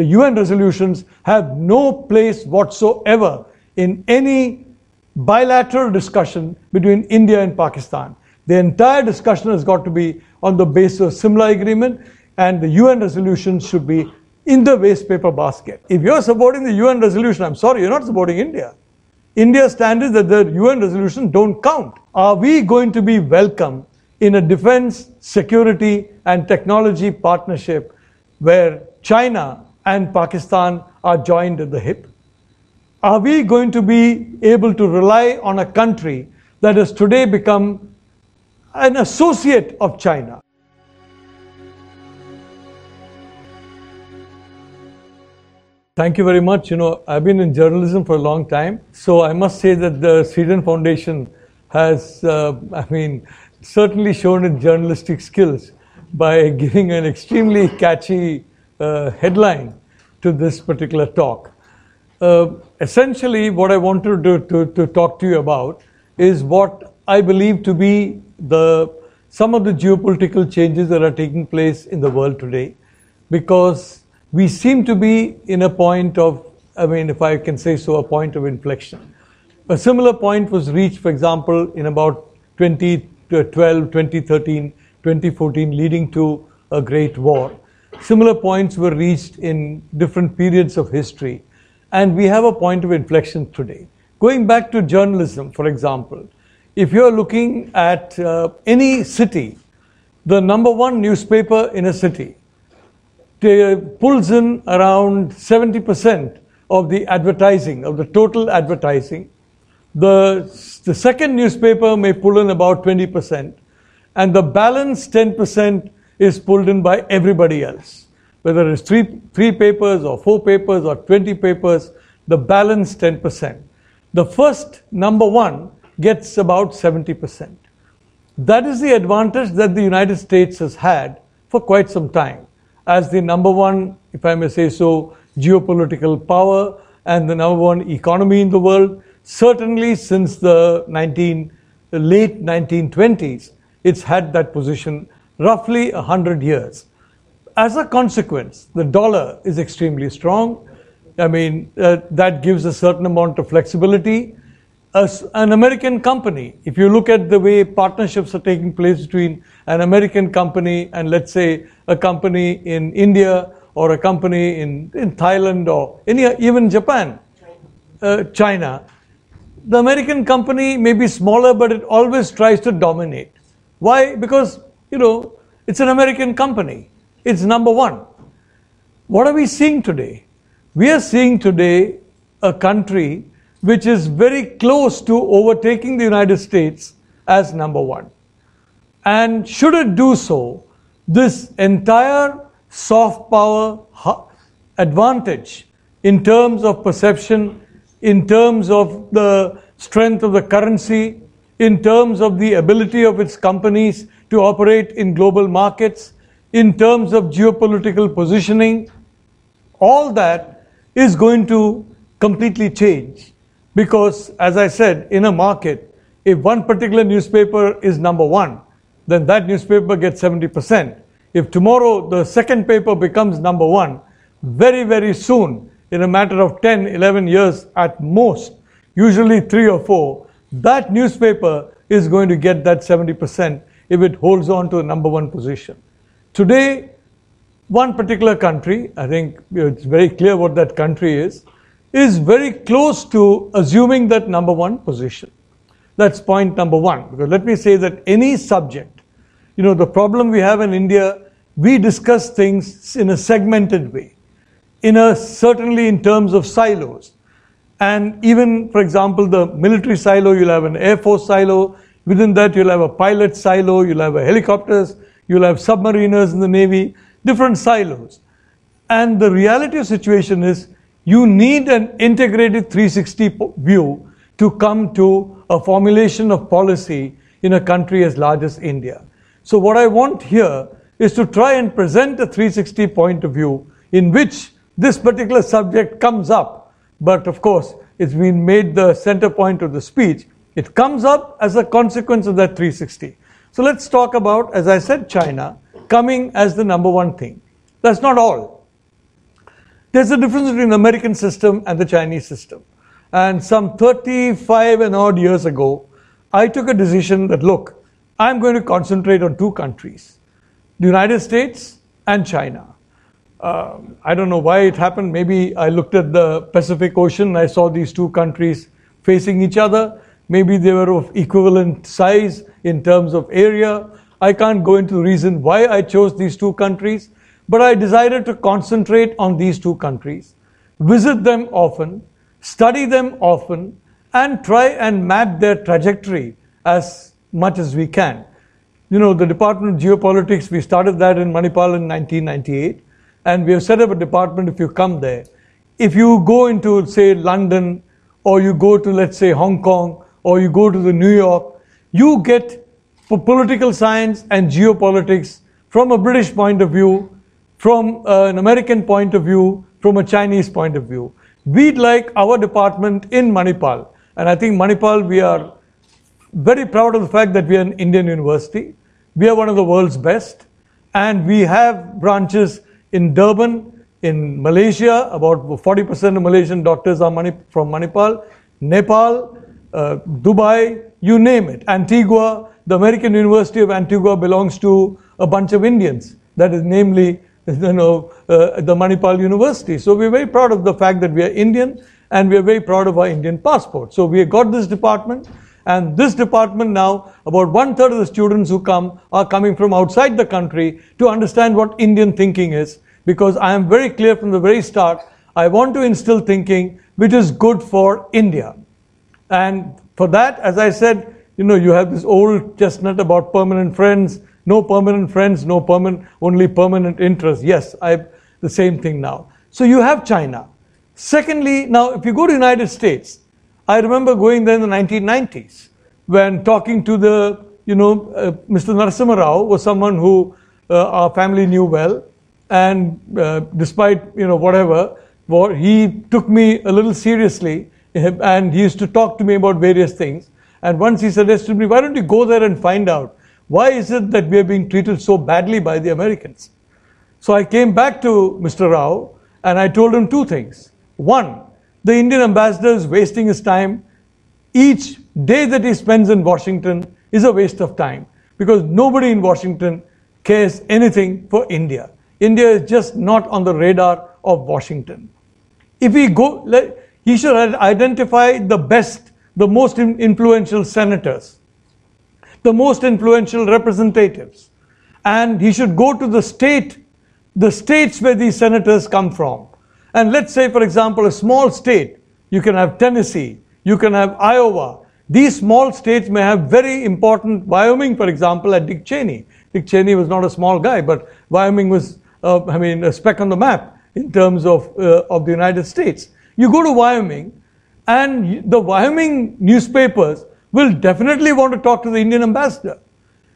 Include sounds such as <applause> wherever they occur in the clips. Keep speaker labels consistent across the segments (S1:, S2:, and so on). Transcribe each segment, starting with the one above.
S1: the UN resolutions have no place whatsoever in any bilateral discussion between India and Pakistan. The entire discussion has got to be on the basis of Simla agreement and the UN resolution should be in the waste paper basket. If you're supporting the UN resolution, I'm sorry, you're not supporting India. India's stand is that the UN resolution don't count. Are we going to be welcome in a defense, security, and technology partnership where China and Pakistan are joined at the hip? Are we going to be able to rely on a country that has today become an associate of China? Thank you very much. You know, I've been in journalism for a long time, so I must say that the Srijan Foundation has, uh, I mean, certainly shown its journalistic skills by <laughs> giving an extremely catchy uh, headline to this particular talk. Uh, essentially, what I wanted to, to, to talk to you about is what I believe to be the some of the geopolitical changes that are taking place in the world today, because we seem to be in a point of, I mean, if I can say so, a point of inflection. A similar point was reached, for example, in about 2012, 2013, 2014, leading to a great war. Similar points were reached in different periods of history. And we have a point of inflection today. Going back to journalism, for example, if you're looking at uh, any city, the number one newspaper in a city pulls in around 70% of the advertising, of the total advertising. The, the second newspaper may pull in about 20%, and the balance 10% is pulled in by everybody else. Whether it's three, three papers or four papers or 20 papers, the balance 10%. The first number one gets about 70%. That is the advantage that the United States has had for quite some time as the number one, if I may say so, geopolitical power and the number one economy in the world. Certainly since the 19, the late 1920s, it's had that position roughly 100 years. As a consequence, the dollar is extremely strong. I mean, uh, that gives a certain amount of flexibility. As an American company, if you look at the way partnerships are taking place between an American company and let's say a company in India or a company in, in Thailand or even Japan, uh, China, the American company may be smaller, but it always tries to dominate. Why? Because, you know, it's an American company. It's number one. What are we seeing today? We are seeing today a country which is very close to overtaking the United States as number one. And should it do so, this entire soft power advantage in terms of perception, in terms of the strength of the currency, in terms of the ability of its companies to operate in global markets, in terms of geopolitical positioning, all that is going to completely change. Because, as I said, in a market, if one particular newspaper is number one, then that newspaper gets 70%. If tomorrow the second paper becomes number one, very, very soon, in a matter of 10, 11 years at most, usually three or four, that newspaper is going to get that 70% if it holds on to the number one position. Today, one particular country, I think it's very clear what that country is, is very close to assuming that number one position. That's point number one. Because let me say that any subject, you know, the problem we have in India, we discuss things in a segmented way, in a certainly in terms of silos. And even, for example, the military silo, you'll have an air force silo. Within that, you'll have a pilot silo, you'll have helicopters, you'll have submariners in the Navy, different silos. And the reality of situation is you need an integrated 360 view to come to a formulation of policy in a country as large as India. So what I want here is to try and present a 360 point of view in which this particular subject comes up. But of course, it's been made the center point of the speech. It comes up as a consequence of that 360. So let's talk about, as I said, China coming as the number one thing. That's not all. There's a difference between the American system and the Chinese system. And some 35 and odd years ago, I took a decision that look, I'm going to concentrate on two countries the United States and China. Um, I don't know why it happened. Maybe I looked at the Pacific Ocean I saw these two countries facing each other. Maybe they were of equivalent size in terms of area. I can't go into the reason why I chose these two countries, but I decided to concentrate on these two countries, visit them often, study them often, and try and map their trajectory as much as we can. You know, the Department of Geopolitics, we started that in Manipal in 1998, and we have set up a department if you come there. If you go into, say, London, or you go to, let's say, Hong Kong, or you go to the New York, you get political science and geopolitics from a British point of view, from uh, an American point of view, from a Chinese point of view. We'd like our department in Manipal, and I think Manipal, we are very proud of the fact that we are an Indian university. We are one of the world's best, and we have branches in Durban, in Malaysia, about 40% of Malaysian doctors are from Manipal, Nepal, uh, Dubai, you name it, Antigua, the American University of Antigua belongs to a bunch of Indians. That is namely, <laughs> you know, uh, the Manipal University. So we're very proud of the fact that we are Indian and we are very proud of our Indian passport. So we have got this department and this department now, about one third of the students who come are coming from outside the country to understand what Indian thinking is because I am very clear from the very start, I want to instill thinking which is good for India. And for that, as I said, you know, you have this old chestnut about permanent friends, no permanent friends, no permanent, only permanent interests. Yes, I have the same thing now. So you have China. Secondly, now if you go to United States, I remember going there in the 1990s when talking to the, you know, uh, Mr. Narasimha Rao was someone who uh, our family knew well, and uh, despite you know whatever, he took me a little seriously, and he used to talk to me about various things. And once he suggested to me, why don't you go there and find out why is it that we are being treated so badly by the Americans? So I came back to Mr. Rao and I told him two things. One, the Indian ambassador is wasting his time. Each day that he spends in Washington is a waste of time because nobody in Washington cares anything for India. India is just not on the radar of Washington. If we go, he should identify the best the most influential senators, the most influential representatives, and he should go to the state, the states where these senators come from. And let's say, for example, a small state, you can have Tennessee, you can have Iowa. These small states may have very important, Wyoming, for example, at Dick Cheney. Dick Cheney was not a small guy, but Wyoming was, uh, I mean, a speck on the map in terms of, uh, of the United States. You go to Wyoming, and the Wyoming newspapers will definitely want to talk to the Indian ambassador.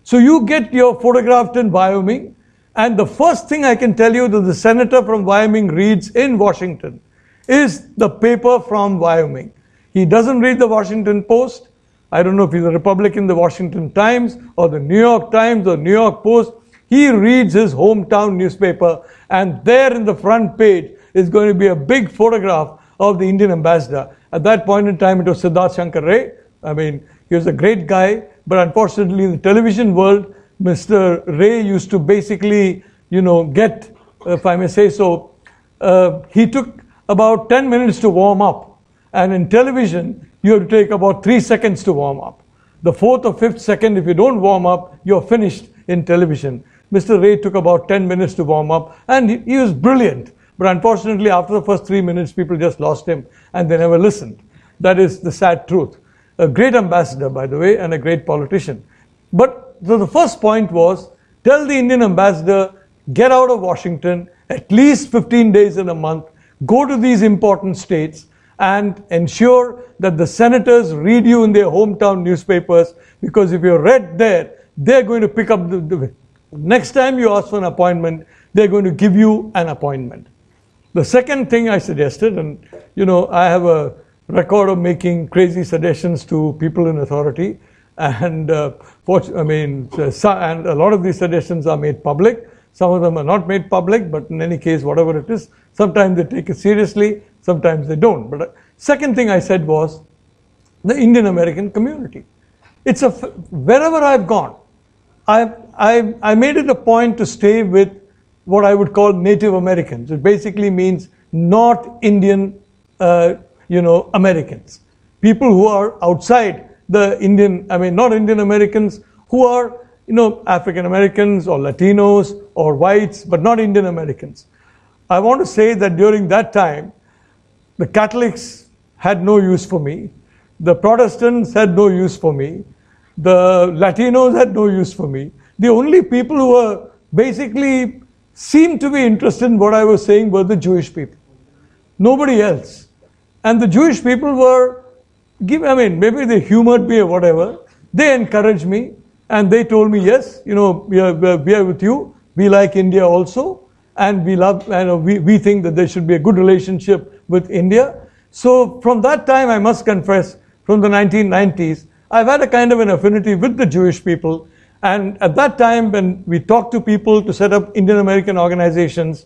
S1: So you get your photographed in Wyoming, and the first thing I can tell you that the senator from Wyoming reads in Washington is the paper from Wyoming. He doesn't read the Washington Post. I don't know if he's a Republican, the Washington Times, or the New York Times, or New York Post. He reads his hometown newspaper, and there in the front page is going to be a big photograph of the Indian ambassador. At that point in time, it was Siddharth Shankar Ray. I mean, he was a great guy, but unfortunately, in the television world, Mr. Ray used to basically, you know, get, if I may say so, uh, he took about 10 minutes to warm up. And in television, you have to take about three seconds to warm up. The fourth or fifth second, if you don't warm up, you're finished in television. Mr. Ray took about 10 minutes to warm up, and he, he was brilliant. But unfortunately, after the first three minutes, people just lost him and they never listened. That is the sad truth. A great ambassador, by the way, and a great politician. But so the first point was tell the Indian ambassador, get out of Washington at least 15 days in a month, go to these important states, and ensure that the senators read you in their hometown newspapers because if you're read there, they're going to pick up the, the next time you ask for an appointment, they're going to give you an appointment. The second thing I suggested, and you know, I have a record of making crazy suggestions to people in authority, and uh, I mean, and a lot of these suggestions are made public. Some of them are not made public, but in any case, whatever it is, sometimes they take it seriously, sometimes they don't. But uh, second thing I said was the Indian American community. It's a wherever I've gone, I, I, I made it a point to stay with what I would call Native Americans. It basically means North Indian, uh, you know, Americans. People who are outside the Indian, I mean, not Indian Americans, who are, you know, African Americans or Latinos or whites, but not Indian Americans. I want to say that during that time, the Catholics had no use for me. The Protestants had no use for me. The Latinos had no use for me. The only people who were basically seemed to be interested in what I was saying were the Jewish people. Nobody else. And the Jewish people were, give, I mean, maybe they humored me or whatever. They encouraged me and they told me, yes, you know, we are, we are with you. We like India also. And we love, and uh, we, we think that there should be a good relationship with India. So from that time, I must confess, from the 1990s, I've had a kind of an affinity with the Jewish people. And at that time, when we talked to people to set up Indian American organizations,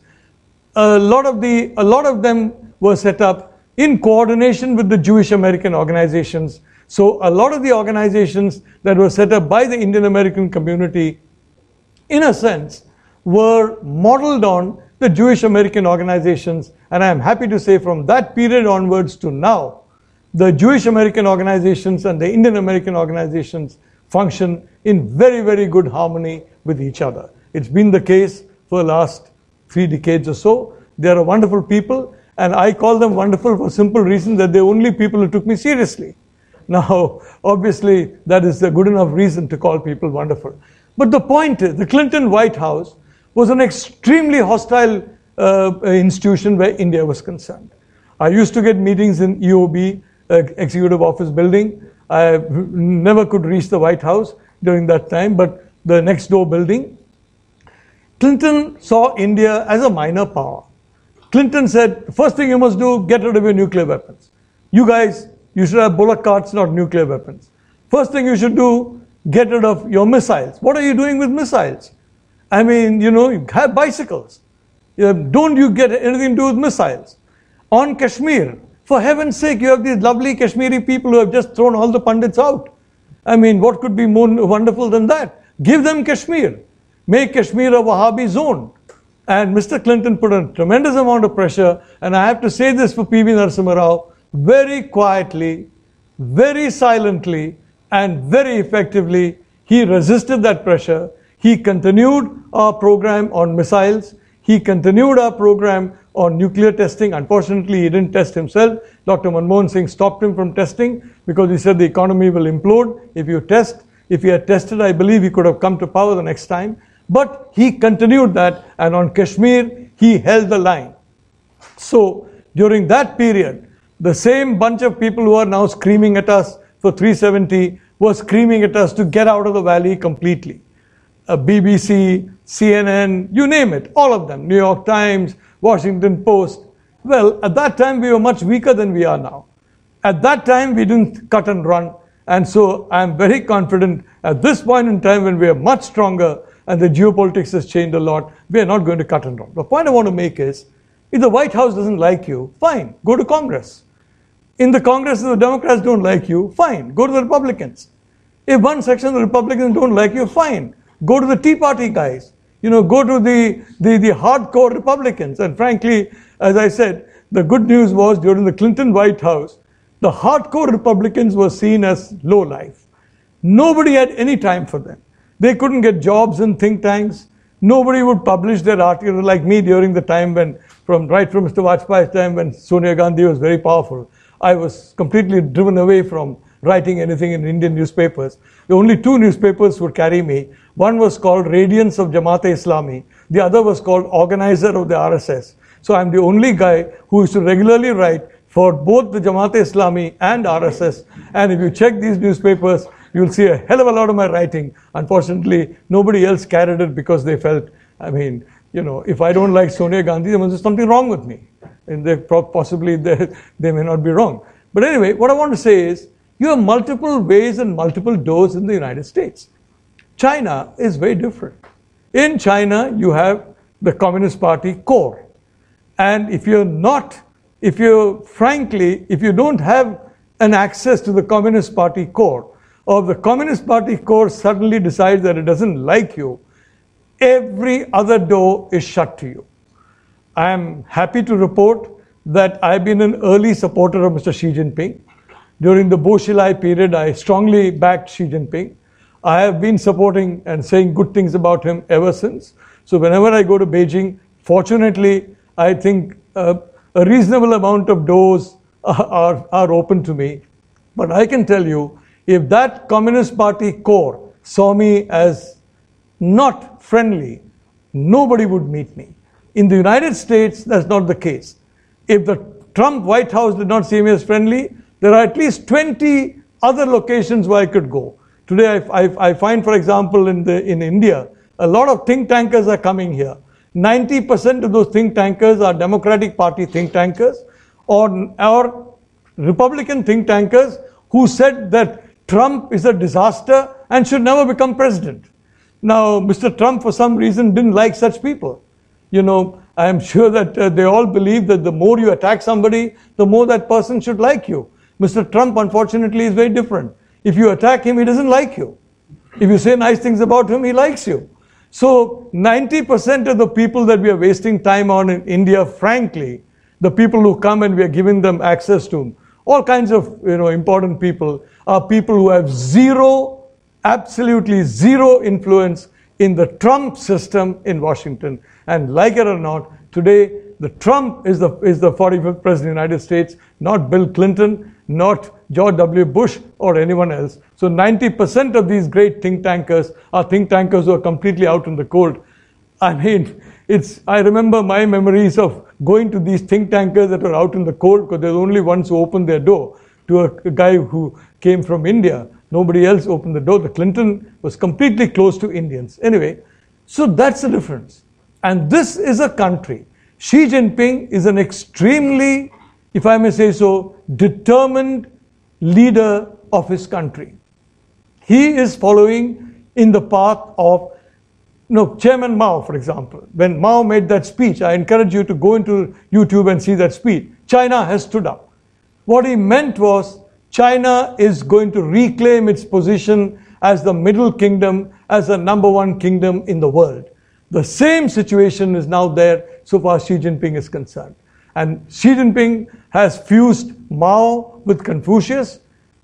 S1: a lot of the a lot of them were set up in coordination with the Jewish American organizations. So a lot of the organizations that were set up by the Indian American community, in a sense, were modeled on the Jewish American organizations. And I am happy to say from that period onwards to now, the Jewish American organizations and the Indian American organizations function in very, very good harmony with each other. It's been the case for the last three decades or so. They are wonderful people, and I call them wonderful for simple reason that they're only people who took me seriously. <laughs> Now, obviously, that is a good enough reason to call people wonderful. But the point is, the Clinton White House was an extremely hostile uh, institution where India was concerned. I used to get meetings in EOB uh, executive office building. I never could reach the White House during that time, but the next door building. Clinton saw India as a minor power. Clinton said, first thing you must do, get rid of your nuclear weapons. You guys, you should have bullock carts, not nuclear weapons. First thing you should do, get rid of your missiles. What are you doing with missiles? I mean, you know, you have bicycles. Don't you get anything to do with missiles? On Kashmir, for heaven's sake, you have these lovely Kashmiri people who have just thrown all the Pandits out. I mean, what could be more wonderful than that? Give them Kashmir. Make Kashmir a Wahhabi zone. And Mr. Clinton put a tremendous amount of pressure, and I have to say this for PV Narasimha Rao, very quietly, very silently, and very effectively, he resisted that pressure. He continued our program on missiles. He continued our program on nuclear testing. Unfortunately, he didn't test himself. Dr. Manmohan Singh stopped him from testing because he said the economy will implode if you test. If he had tested, I believe he could have come to power the next time. But he continued that, and on Kashmir, he held the line. So, during that period, the same bunch of people who are now screaming at us for 370 were screaming at us to get out of the valley completely. Uh, A BBC, CNN, you name it, all of them, New York Times, Washington Post. Well, at that time, we were much weaker than we are now. At that time, we didn't cut and run. And so I'm very confident at this point in time when we are much stronger and the geopolitics has changed a lot, we are not going to cut and run. The point I want to make is if the White House doesn't like you, fine, go to Congress. In the Congress, if the Democrats don't like you, fine, go to the Republicans. If one section of the Republicans don't like you, fine, go to the Tea Party guys. You know, go to the, the, the hardcore Republicans. And frankly, as I said, the good news was during the Clinton White House, the hardcore Republicans were seen as low life. Nobody had any time for them. They couldn't get jobs in think tanks. Nobody would publish their articles like me during the time when, from right from Mr. Vajpayee's time when Sonia Gandhi was very powerful. I was completely driven away from writing anything in Indian newspapers. The only two newspapers would carry me. One was called Radiance of Jamaat-e-Islami. The other was called Organizer of the RSS. So I'm the only guy who used to regularly write for both the Jamaat-e-Islami and RSS. And if you check these newspapers, you'll see a hell of a lot of my writing. Unfortunately, nobody else carried it because they felt, I mean, you know, if I don't like Sonia Gandhi, there must be something wrong with me. And they possibly they, they may not be wrong. But anyway, what I want to say is you have multiple ways and multiple doors in the United States. China is very different. In China, you have the Communist Party core. And if you're not, if you frankly, if you don't have an access to the Communist Party core, or the Communist Party core suddenly decides that it doesn't like you, every other door is shut to you. I am happy to report that I've been an early supporter of Mr. Xi Jinping. During the Bo period, I strongly backed Xi Jinping. I have been supporting and saying good things about him ever since. So whenever I go to Beijing, fortunately, I think uh, a reasonable amount of doors <laughs> are, are open to me. But I can tell you, if that Communist Party core saw me as not friendly, nobody would meet me. In the United States, that's not the case. If the Trump White House did not see me as friendly, there are at least 20 other locations where I could go. Today, I, I, I find, for example, in, the, in India, a lot of think tankers are coming here. 90% of those think tankers are Democratic Party think tankers or, or Republican think tankers who said that Trump is a disaster and should never become president. Now, Mr. Trump, for some reason, didn't like such people you know, I am sure that uh, they all believe that the more you attack somebody, the more that person should like you. Mr. Trump, unfortunately, is very different. If you attack him, he doesn't like you. If you say nice things about him, he likes you. So 90% of the people that we are wasting time on in India, frankly, the people who come and we are giving them access to all kinds of you know important people are people who have zero, absolutely zero influence in the Trump system in Washington. And like it or not, today the Trump is the, is the 45th president of the United States, not Bill Clinton, not George W. Bush or anyone else. So 90% of these great think tankers are think tankers who are completely out in the cold. I mean, it's, I remember my memories of going to these think tankers that were out in the cold because they're the only ones who opened their door to a, a guy who came from India. Nobody else opened the door. The Clinton was completely closed to Indians. Anyway, so that's the difference. And this is a country. Xi Jinping is an extremely, if I may say so, determined leader of his country. He is following in the path of you know, Chairman Mao, for example. When Mao made that speech, I encourage you to go into YouTube and see that speech. China has stood up. What he meant was China is going to reclaim its position as the middle kingdom, as the number one kingdom in the world. The same situation is now there so far as Xi Jinping is concerned. And Xi Jinping has fused Mao with Confucius.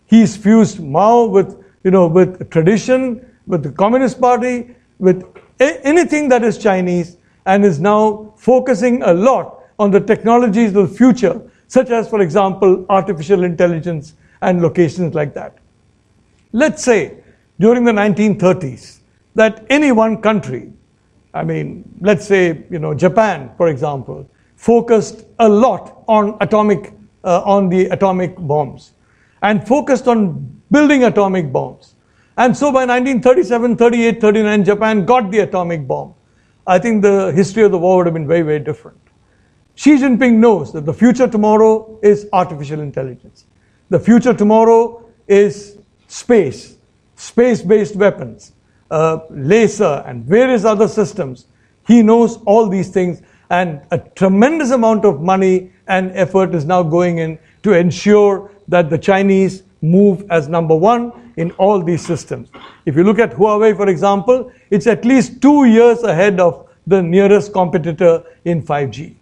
S1: He's fused Mao with, you know, with tradition, with the Communist Party, with anything that is Chinese, and is now focusing a lot on the technologies of the future, such as, for example, artificial intelligence and locations like that. Let's say during the 1930s that any one country I mean, let's say, you know, Japan, for example, focused a lot on atomic, uh, on the atomic bombs and focused on building atomic bombs. And so by 1937, 38, 39, Japan got the atomic bomb. I think the history of the war would have been very, very different. Xi Jinping knows that the future tomorrow is artificial intelligence. The future tomorrow is space, space based weapons uh, laser and various other systems. He knows all these things and a tremendous amount of money and effort is now going in to ensure that the Chinese move as number one in all these systems. If you look at Huawei, for example, it's at least two years ahead of the nearest competitor in 5G.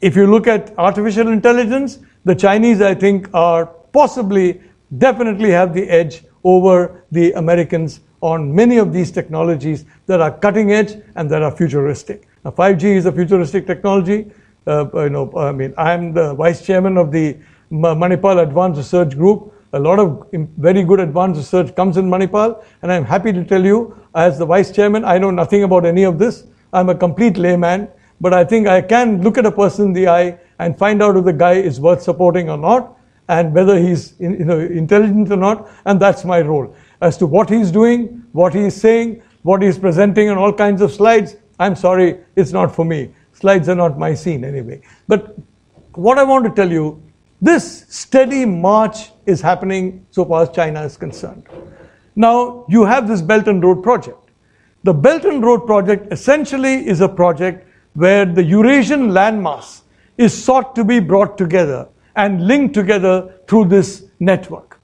S1: If you look at artificial intelligence, the Chinese, I think, are possibly, definitely have the edge over the Americans on many of these technologies that are cutting edge and that are futuristic. Now, 5G is a futuristic technology. Uh, you know, I mean, I'm the vice chairman of the Manipal Advanced Research Group. A lot of very good advanced research comes in Manipal, and I'm happy to tell you, as the vice chairman, I know nothing about any of this. I'm a complete layman, but I think I can look at a person in the eye and find out if the guy is worth supporting or not, and whether he's you know, intelligent or not, and that's my role as to what he's doing, what he's saying, what he's presenting on all kinds of slides. I'm sorry, it's not for me. Slides are not my scene anyway. But what I want to tell you, this steady march is happening so far as China is concerned. Now, you have this Belt and Road project. The Belt and Road Project essentially is a project where the Eurasian landmass is sought to be brought together and linked together through this network.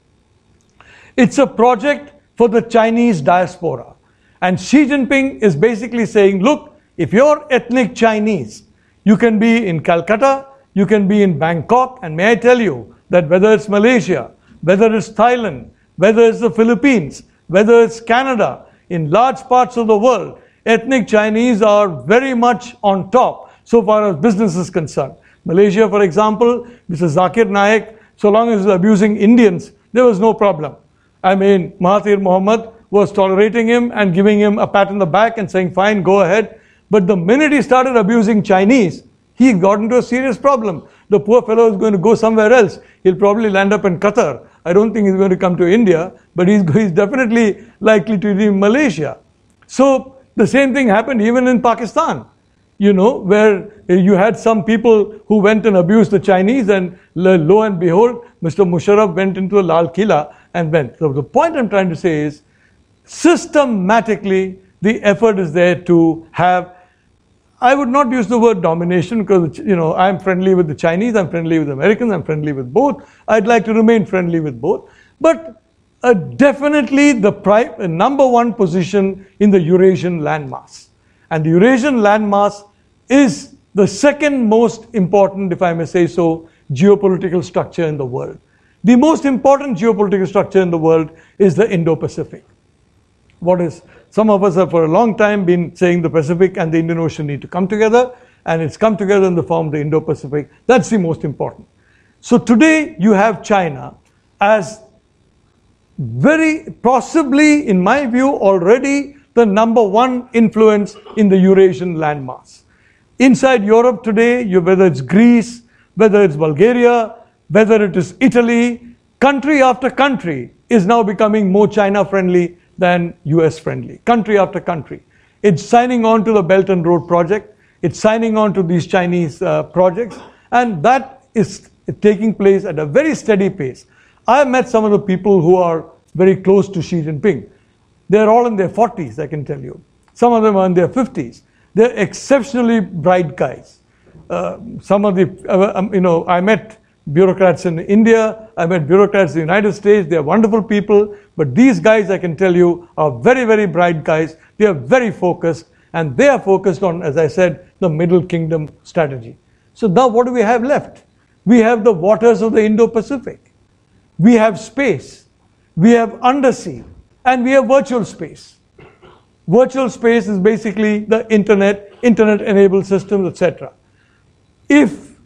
S1: It's a project for the Chinese diaspora. And Xi Jinping is basically saying, look, if you're ethnic Chinese, you can be in Calcutta, you can be in Bangkok, and may I tell you that whether it's Malaysia, whether it's Thailand, whether it's the Philippines, whether it's Canada, in large parts of the world, ethnic Chinese are very much on top so far as business is concerned. Malaysia, for example, Mr. Zakir Naik, so long as he's abusing Indians, there was no problem. I mean, Mahathir Mohamad was tolerating him and giving him a pat on the back and saying, fine, go ahead. But the minute he started abusing Chinese, he got into a serious problem. The poor fellow is going to go somewhere else. He'll probably land up in Qatar. I don't think he's going to come to India, but he's, <laughs> he's definitely likely to in Malaysia. So the same thing happened even in Pakistan, you know, where you had some people who went and abused the Chinese, and lo and behold, Mr. Musharraf went into a Lal Killa and went. So the point I'm trying to say is systematically the effort is there to have I would not use the word domination because you know I'm friendly with the Chinese, I'm friendly with Americans, I'm friendly with both. I'd like to remain friendly with both, but uh, definitely the pri- number one position in the Eurasian landmass, and the Eurasian landmass is the second most important, if I may say so, geopolitical structure in the world. The most important geopolitical structure in the world is the Indo-Pacific. What is some of us have for a long time been saying the Pacific and the Indian Ocean need to come together, and it's come together in the form of the Indo Pacific. That's the most important. So today you have China as very possibly, in my view, already the number one influence in the Eurasian landmass. Inside Europe today, you, whether it's Greece, whether it's Bulgaria, whether it is Italy, country after country is now becoming more China friendly than US friendly, country after country. It's signing on to the Belt and Road Project, it's signing on to these Chinese uh, projects, and that is taking place at a very steady pace. I have met some of the people who are very close to Xi Jinping. They're all in their 40s, I can tell you. Some of them are in their 50s. They're exceptionally bright guys. Uh, some of the, uh, um, you know, I met bureaucrats in India, I met bureaucrats in the United States. They're wonderful people. But these guys, I can tell you, are very, very bright guys. They are very focused. And they are focused on, as I said, the Middle Kingdom strategy. So now what do we have left? We have the waters of the Indo-Pacific. We have space. We have undersea. And we have virtual space. Virtual space is basically the internet, internet-enabled systems, etc. If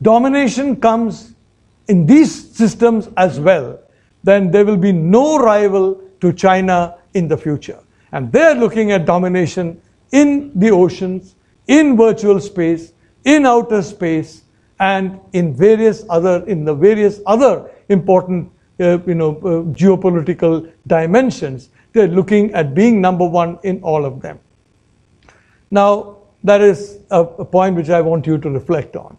S1: domination comes in these systems as well, then there will be no rival to China in the future. And they're looking at domination in the oceans, in virtual space, in outer space, and in various other in the various other important uh, you know uh, geopolitical dimensions. They're looking at being number one in all of them. Now, that is a, a point which I want you to reflect on.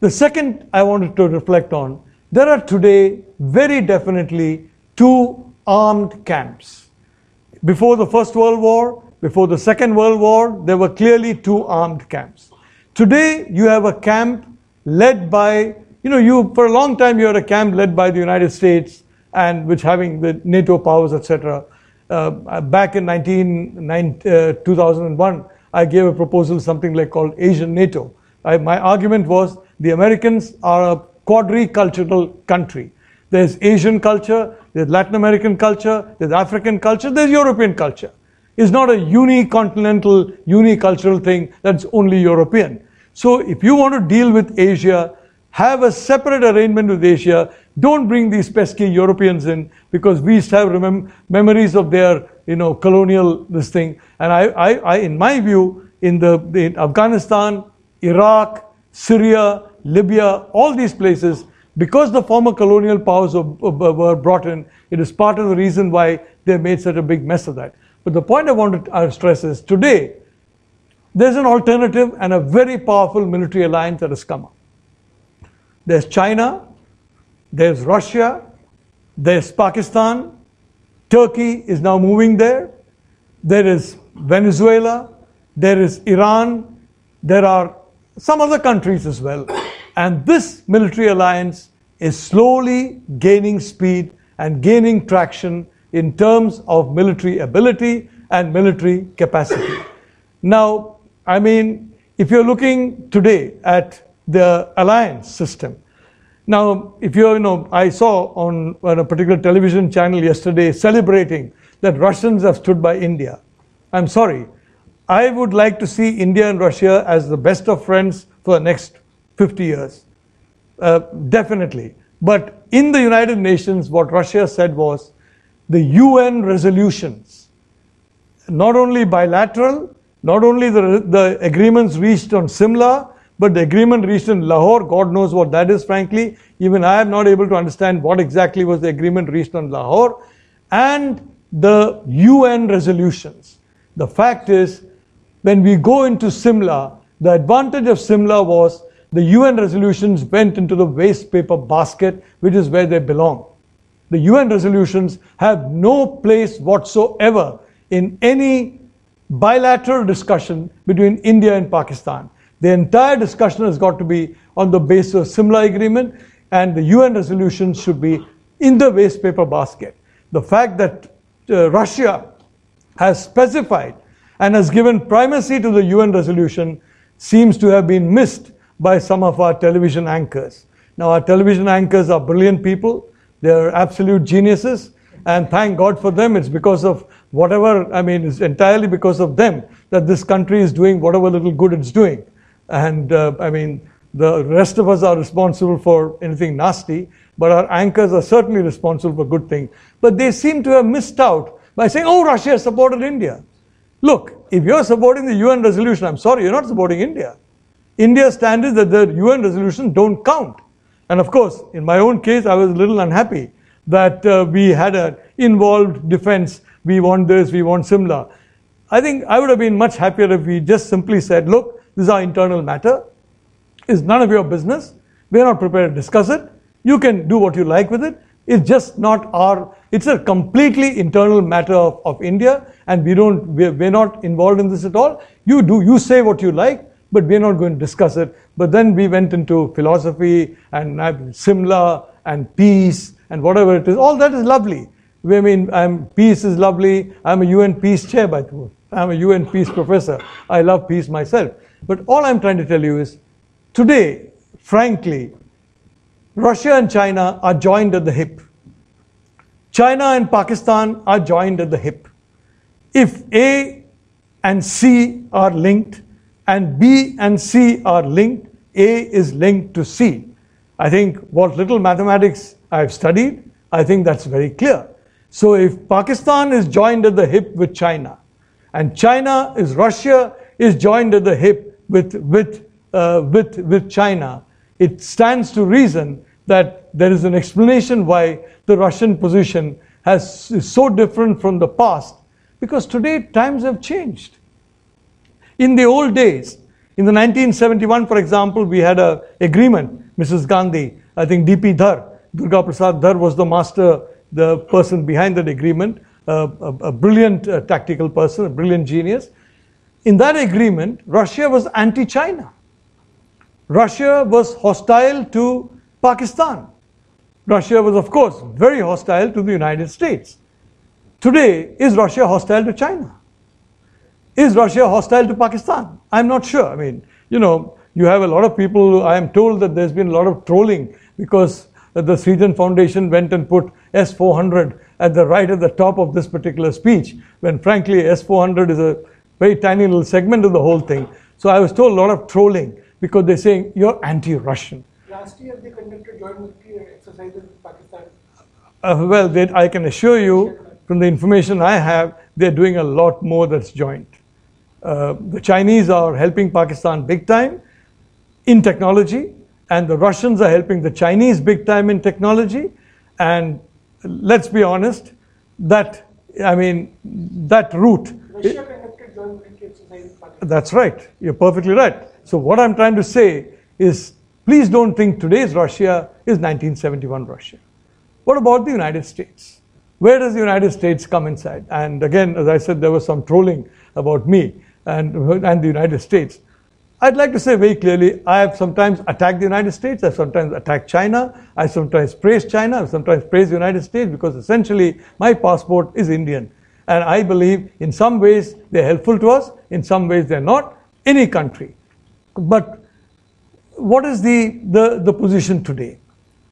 S1: The second I wanted to reflect on there are today very definitely two armed camps. Before the First World War, before the Second World War, there were clearly two armed camps. Today, you have a camp led by, you know, you for a long time you had a camp led by the United States and which having the NATO powers, etc. Uh, back in 19, uh, 2001, I gave a proposal, something like called Asian NATO. I, my argument was the Americans are a quadricultural country. There's Asian culture, there's Latin American culture, there's African culture, there's European culture. It's not a unicontinental, unicultural thing that's only European. So if you want to deal with Asia, have a separate arrangement with Asia. Don't bring these pesky Europeans in because we have remem- memories of their, you know, colonial this thing. And I, I, I in my view, in the in Afghanistan, Iraq, Syria, Libya, all these places, because the former colonial powers were brought in, it is part of the reason why they made such a big mess of that. But the point I want to uh, stress is today, there's an alternative and a very powerful military alliance that has come up. There's China, there's Russia, there's Pakistan, Turkey is now moving there, there is Venezuela, there is Iran, there are some other countries as well. And this military alliance is slowly gaining speed and gaining traction in terms of military ability and military capacity. Now, I mean, if you're looking today at the alliance system, now, if you're, you know, I saw on, on a particular television channel yesterday celebrating that Russians have stood by India. I'm sorry. I would like to see India and Russia as the best of friends for the next 50 years. Uh, definitely. But in the United Nations, what Russia said was the UN resolutions, not only bilateral, not only the, the agreements reached on Simla, but the agreement reached in Lahore, God knows what that is, frankly. Even I am not able to understand what exactly was the agreement reached on Lahore. And the UN resolutions. The fact is, when we go into Simla, the advantage of Simla was the UN resolutions went into the waste paper basket, which is where they belong. The UN resolutions have no place whatsoever in any bilateral discussion between India and Pakistan. The entire discussion has got to be on the basis of Simla agreement, and the UN resolutions should be in the waste paper basket. The fact that uh, Russia has specified and has given primacy to the UN resolution seems to have been missed by some of our television anchors. Now, our television anchors are brilliant people, they're absolute geniuses, and thank God for them. It's because of whatever, I mean, it's entirely because of them that this country is doing whatever little good it's doing. And uh, I mean, the rest of us are responsible for anything nasty, but our anchors are certainly responsible for good things. But they seem to have missed out by saying, oh, Russia supported India. Look, if you're supporting the UN resolution, I'm sorry, you're not supporting India. India's stand is that the UN resolutions don't count. And of course, in my own case, I was a little unhappy that uh, we had an involved defense. We want this, we want Simla. I think I would have been much happier if we just simply said, look, this is our internal matter. It's none of your business. We're not prepared to discuss it. You can do what you like with it. It's just not our, it's a completely internal matter of, of India and we don't, we're, we're not involved in this at all. You do, you say what you like, but we're not going to discuss it. But then we went into philosophy and Simla and peace and whatever it is. All that is lovely. I mean, I'm, peace is lovely. I'm a UN peace chair, by the way. I'm a UN peace professor. I love peace myself. But all I'm trying to tell you is today, frankly, Russia and China are joined at the hip. China and Pakistan are joined at the hip. If A and C are linked and B and C are linked, A is linked to C. I think what little mathematics I've studied, I think that's very clear. So if Pakistan is joined at the hip with China, and China is Russia is joined at the hip with, with, uh, with, with China, it stands to reason that there is an explanation why the Russian position has, is so different from the past, because today times have changed. In the old days, in the 1971, for example, we had an agreement, Mrs. Gandhi, I think DP Dhar, Durga Prasad Dhar was the master, the person behind that agreement, a, a, brilliant uh, tactical person, a brilliant genius. In that agreement, Russia was anti China. Russia was hostile to Pakistan. Russia was, of course, very hostile to the United States. Today, is Russia hostile to China? Is Russia hostile to Pakistan? I'm not sure. I mean, you know, you have a lot of people, I am told that there's been a lot of trolling because the Srijan Foundation went and put S400 at the right at the top of this particular speech, when frankly, S400 is a very tiny little segment of the whole thing. So I was told a lot of trolling because they're saying you're anti Russian.
S2: Last year they conducted joint military exercises in Pakistan.
S1: Uh, well, they, I can assure you, from the information I have, they're doing a lot more that's joint. Uh, the Chinese are helping Pakistan big time in technology, and the Russians are helping the Chinese big time in technology. And let's be honest, that I mean that route.
S2: Russia conducted joint military exercises in Pakistan.
S1: That's right. You're perfectly right. So what I'm trying to say is, please don't think today's Russia is 1971 Russia. What about the United States? Where does the United States come inside? And again, as I said, there was some trolling about me and, and the United States. I'd like to say very clearly, I have sometimes attacked the United States, I've sometimes attacked China, I sometimes praise China, I sometimes praise the United States because essentially my passport is Indian. And I believe in some ways they're helpful to us, in some ways they're not, any country. But what is the, the, the position today?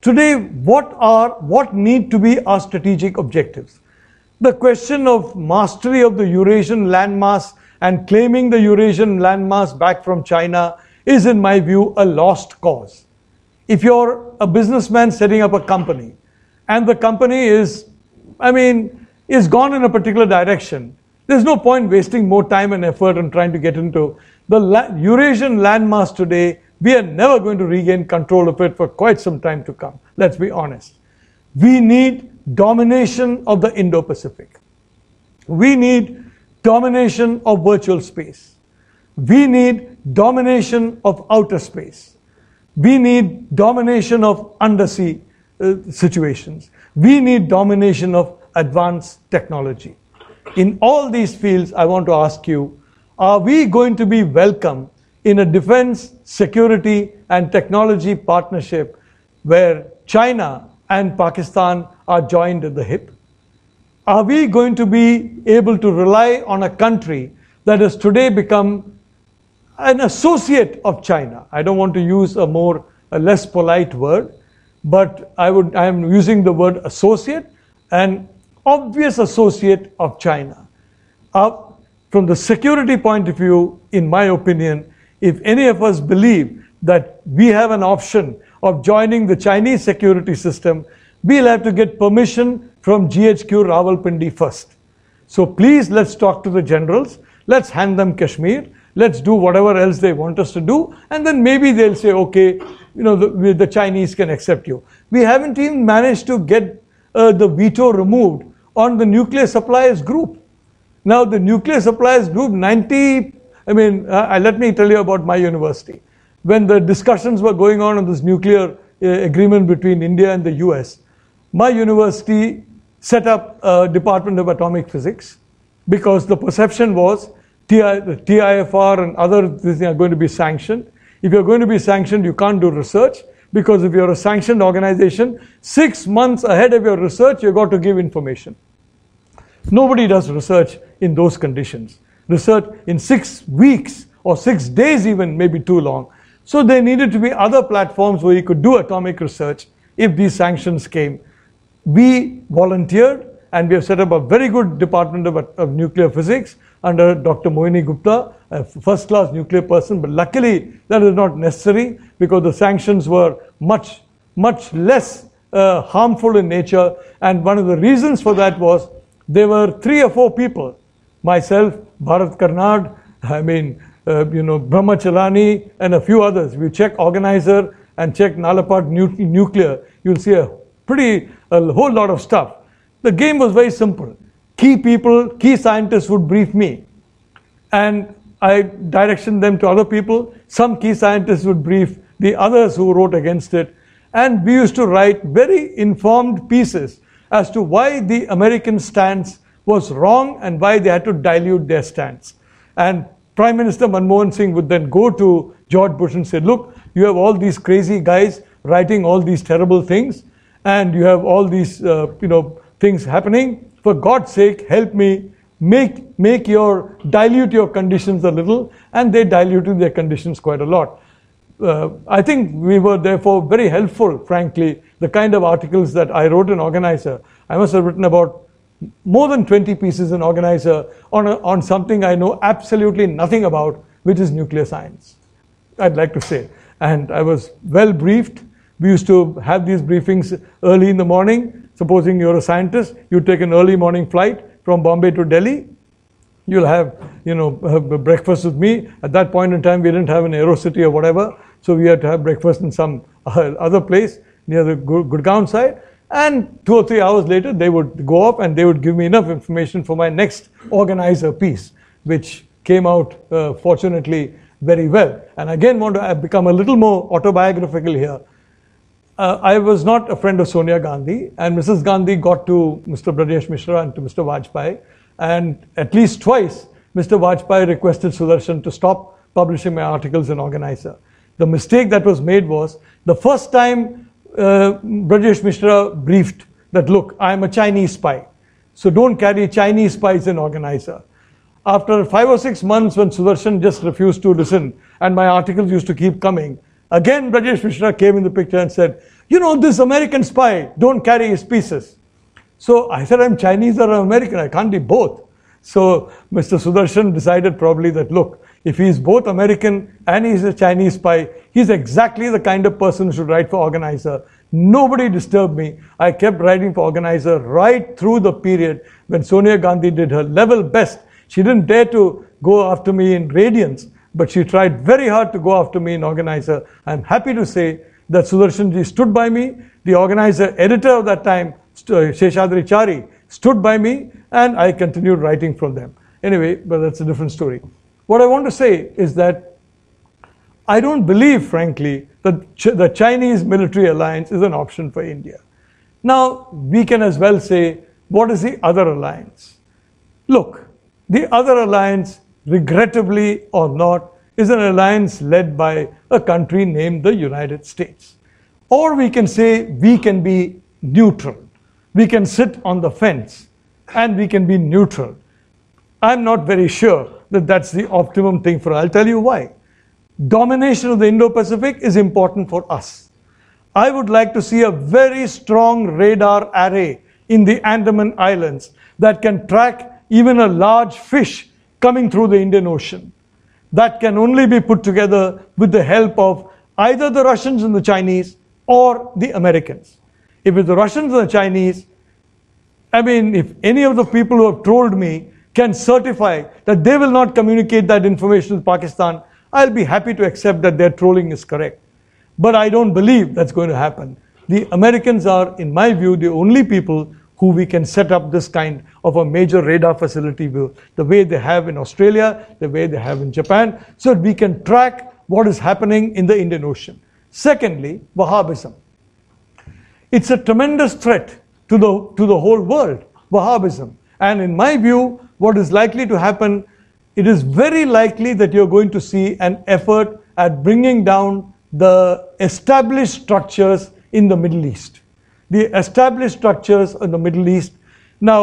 S1: Today, what are what need to be our strategic objectives? The question of mastery of the Eurasian landmass and claiming the Eurasian landmass back from China is, in my view, a lost cause. If you're a businessman setting up a company and the company is, I mean, is gone in a particular direction, there's no point wasting more time and effort on trying to get into the La- Eurasian landmass today we are never going to regain control of it for quite some time to come. Let's be honest. We need domination of the Indo Pacific. We need domination of virtual space. We need domination of outer space. We need domination of undersea uh, situations. We need domination of advanced technology. In all these fields, I want to ask you are we going to be welcome in a defense, security, and technology partnership where China and Pakistan are joined at the hip? Are we going to be able to rely on a country that has today become an associate of China? I don't want to use a more, a less polite word, but I would, I am using the word associate, an obvious associate of China. Uh, from the security point of view, in my opinion, if any of us believe that we have an option of joining the Chinese security system, we'll have to get permission from GHQ Rawalpindi first. So please let's talk to the generals. Let's hand them Kashmir. Let's do whatever else they want us to do. And then maybe they'll say, okay, you know, the, the Chinese can accept you. We haven't even managed to get uh, the veto removed on the nuclear suppliers group. Now, the nuclear suppliers group, 90 I mean, uh, let me tell you about my university. When the discussions were going on on this nuclear uh, agreement between India and the US, my university set up a Department of Atomic Physics because the perception was TI, TIFR and other things are going to be sanctioned. If you're going to be sanctioned, you can't do research because if you're a sanctioned organization, six months ahead of your research, you've got to give information. Nobody does research in those conditions research in six weeks or six days, even maybe too long. So there needed to be other platforms where you could do atomic research if these sanctions came. We volunteered and we have set up a very good department of, of nuclear physics under Dr. Mohini Gupta, a first class nuclear person. But luckily, that is not necessary because the sanctions were much, much less uh, harmful in nature. And one of the reasons for that was there were three or four people myself, Bharat Karnad, I mean, uh, you know, Brahma Chellaney, and a few others. If you check organizer and check Nalapat nu- nuclear, you'll see a pretty, a whole lot of stuff. The game was very simple. Key people, key scientists would brief me, and I direction them to other people. Some key scientists would brief the others who wrote against it, and we used to write very informed pieces as to why the American stance was wrong and why they had to dilute their stance. And Prime Minister Manmohan Singh would then go to George Bush and say, Look, you have all these crazy guys writing all these terrible things, and you have all these uh, you know, things happening. For God's sake, help me make, make your, dilute your conditions a little. And they diluted their conditions quite a lot. Uh, I think we were therefore very helpful, frankly, the kind of articles that I wrote in Organizer. I must have written about more than 20 pieces in Organizer on, a, on something I know absolutely nothing about, which is nuclear science. I'd like to say. And I was well briefed. We used to have these briefings early in the morning. Supposing you're a scientist, you take an early morning flight from Bombay to Delhi. You'll have, you know, have breakfast with me. At that point in time, we didn't have an Aerocity or whatever, so we had to have breakfast in some <laughs> other place near the Gurgaon side. And two or three hours later, they would go up and they would give me enough information for my next organizer piece, which came out uh, fortunately very well. And again, want to become a little more autobiographical here. Uh, I was not a friend of Sonia Gandhi, and Mrs. Gandhi got to Mr. Brajesh Mishra and to Mr. Vajpayee, and at least twice, Mr. Vajpayee requested Sudarshan to stop publishing my articles in Organizer. The mistake that was made was the first time uh, Mishra briefed that, look, I'm a Chinese spy, so don't carry Chinese spies in Organizer. After five or six months, when Sudarshan just refused to listen, and my articles used to keep coming, again Brajesh Mishra came in the picture and said, You know, this American spy, don't carry his pieces. So I said, I'm Chinese or I'm American, I can't be both. So Mr. Sudarshan decided probably that, look, if he's both American and he's a Chinese spy, he's exactly the kind of person who should write for Organizer. Nobody disturbed me. I kept writing for Organizer right through the period when Sonia Gandhi did her level best she didn't dare to go after me in Radiance, but she tried very hard to go after me in Organizer. I'm happy to say that Sudarshanji stood by me. The organizer editor of that time, uh, Sheshadri Chari, stood by me, and I continued writing from them. Anyway, but that's a different story. What I want to say is that I don't believe, frankly, that Ch- the Chinese military alliance is an option for India. Now, we can as well say, what is the other alliance? Look, the other alliance, regrettably or not, is an alliance led by a country named the United States. Or we can say we can be neutral. We can sit on the fence and we can be neutral. I'm not very sure that that's the optimum thing for us. I'll tell you why. Domination of the Indo Pacific is important for us. I would like to see a very strong radar array in the Andaman Islands that can track even a large fish coming through the Indian Ocean. That can only be put together with the help of either the Russians and the Chinese or the Americans. If it's the Russians and the Chinese, I mean, if any of the people who have trolled me can certify that they will not communicate that information with Pakistan, I'll be happy to accept that their trolling is correct. But I don't believe that's going to happen. The Americans are, in my view, the only people who we can set up this kind of a major radar facility with, the way they have in Australia, the way they have in Japan, so that we can track what is happening in the Indian Ocean. Secondly, Wahhabism. It's a tremendous threat to the, to the whole world, Wahhabism. And in my view, what is likely to happen, it is very likely that you're going to see an effort at bringing down the established structures in the Middle East the established structures in the Middle East. Now,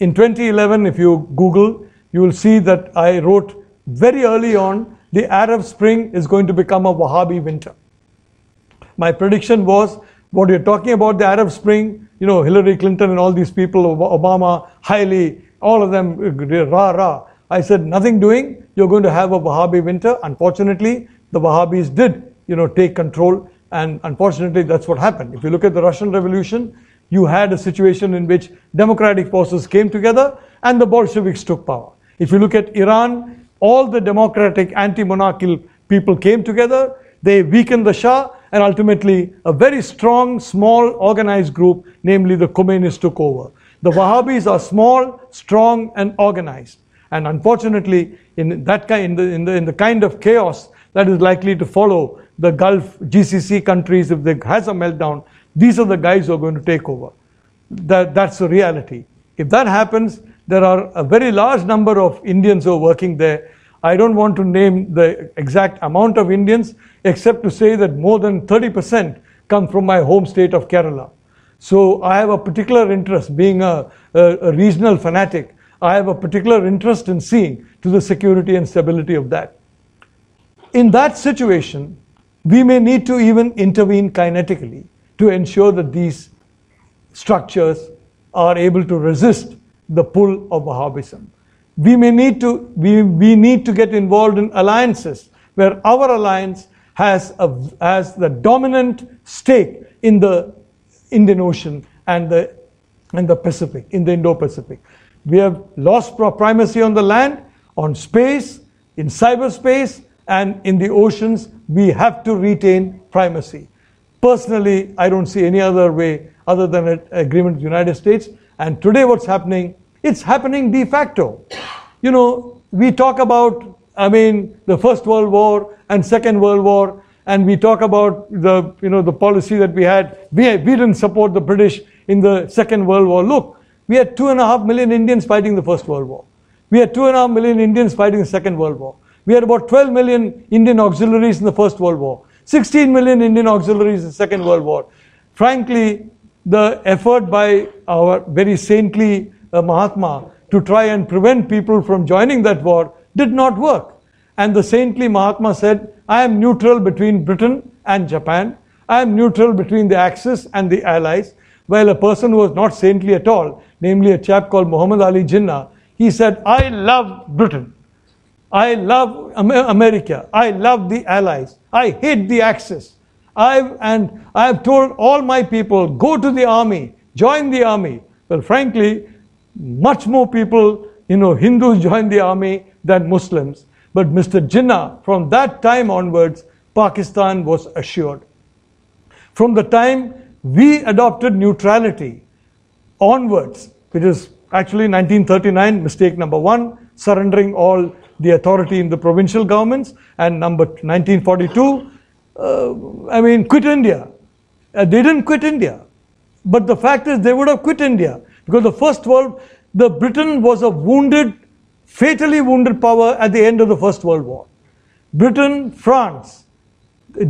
S1: in 2011, if you Google, you will see that I wrote very early on the Arab Spring is going to become a Wahhabi winter. My prediction was what you're talking about the Arab Spring, you know, Hillary Clinton and all these people, Obama, Haley, all of them, rah, rah. I said, nothing doing, you're going to have a Wahhabi winter. Unfortunately, the Wahhabis did, you know, take control and unfortunately, that's what happened. If you look at the Russian Revolution, you had a situation in which democratic forces came together and the Bolsheviks took power. If you look at Iran, all the democratic anti-monarchical people came together, they weakened the Shah, and ultimately a very strong, small, organized group, namely the Khomeinists, took over. The Wahhabis are small, strong, and organized. And unfortunately, in that kind, in the, in the, in the kind of chaos that is likely to follow, the Gulf GCC countries, if there has a meltdown, these are the guys who are going to take over. That, that's the reality. If that happens, there are a very large number of Indians who are working there. I don't want to name the exact amount of Indians, except to say that more than 30% come from my home state of Kerala. So I have a particular interest, being a, a, a regional fanatic, I have a particular interest in seeing to the security and stability of that. In that situation, we may need to even intervene kinetically to ensure that these structures are able to resist the pull of Wahhabism. We may need to, we, we need to get involved in alliances where our alliance has, a, has the dominant stake in the Indian Ocean and the, and the Pacific, in the Indo-Pacific. We have lost primacy on the land, on space, in cyberspace, and in the oceans, we have to retain primacy. Personally, I don't see any other way other than an agreement with the United States. And today, what's happening? It's happening de facto. You know, we talk about, I mean, the First World War and Second World War, and we talk about the, you know, the policy that we had. We, we didn't support the British in the Second World War. Look, we had two and a half million Indians fighting the First World War. We had two and a half million Indians fighting the Second World War. We had about 12 million Indian auxiliaries in the First World War, 16 million Indian auxiliaries in the Second World War. Frankly, the effort by our very saintly uh, Mahatma to try and prevent people from joining that war did not work. And the saintly Mahatma said, I am neutral between Britain and Japan. I am neutral between the Axis and the Allies. While a person who was not saintly at all, namely a chap called Muhammad Ali Jinnah, he said, I love Britain. I love America. I love the Allies. I hate the Axis. I've, and I have told all my people, go to the army, join the army. Well, frankly, much more people, you know, Hindus <laughs> join the army than Muslims. But Mr. Jinnah, from that time onwards, Pakistan was assured. From the time we adopted neutrality onwards, which is actually 1939, mistake number one, surrendering all the authority in the provincial governments, and number 1942, uh, I mean, quit India. Uh, they didn't quit India. But the fact is, they would have quit India because the First World, the Britain was a wounded fatally wounded power at the end of the First World War. Britain, France,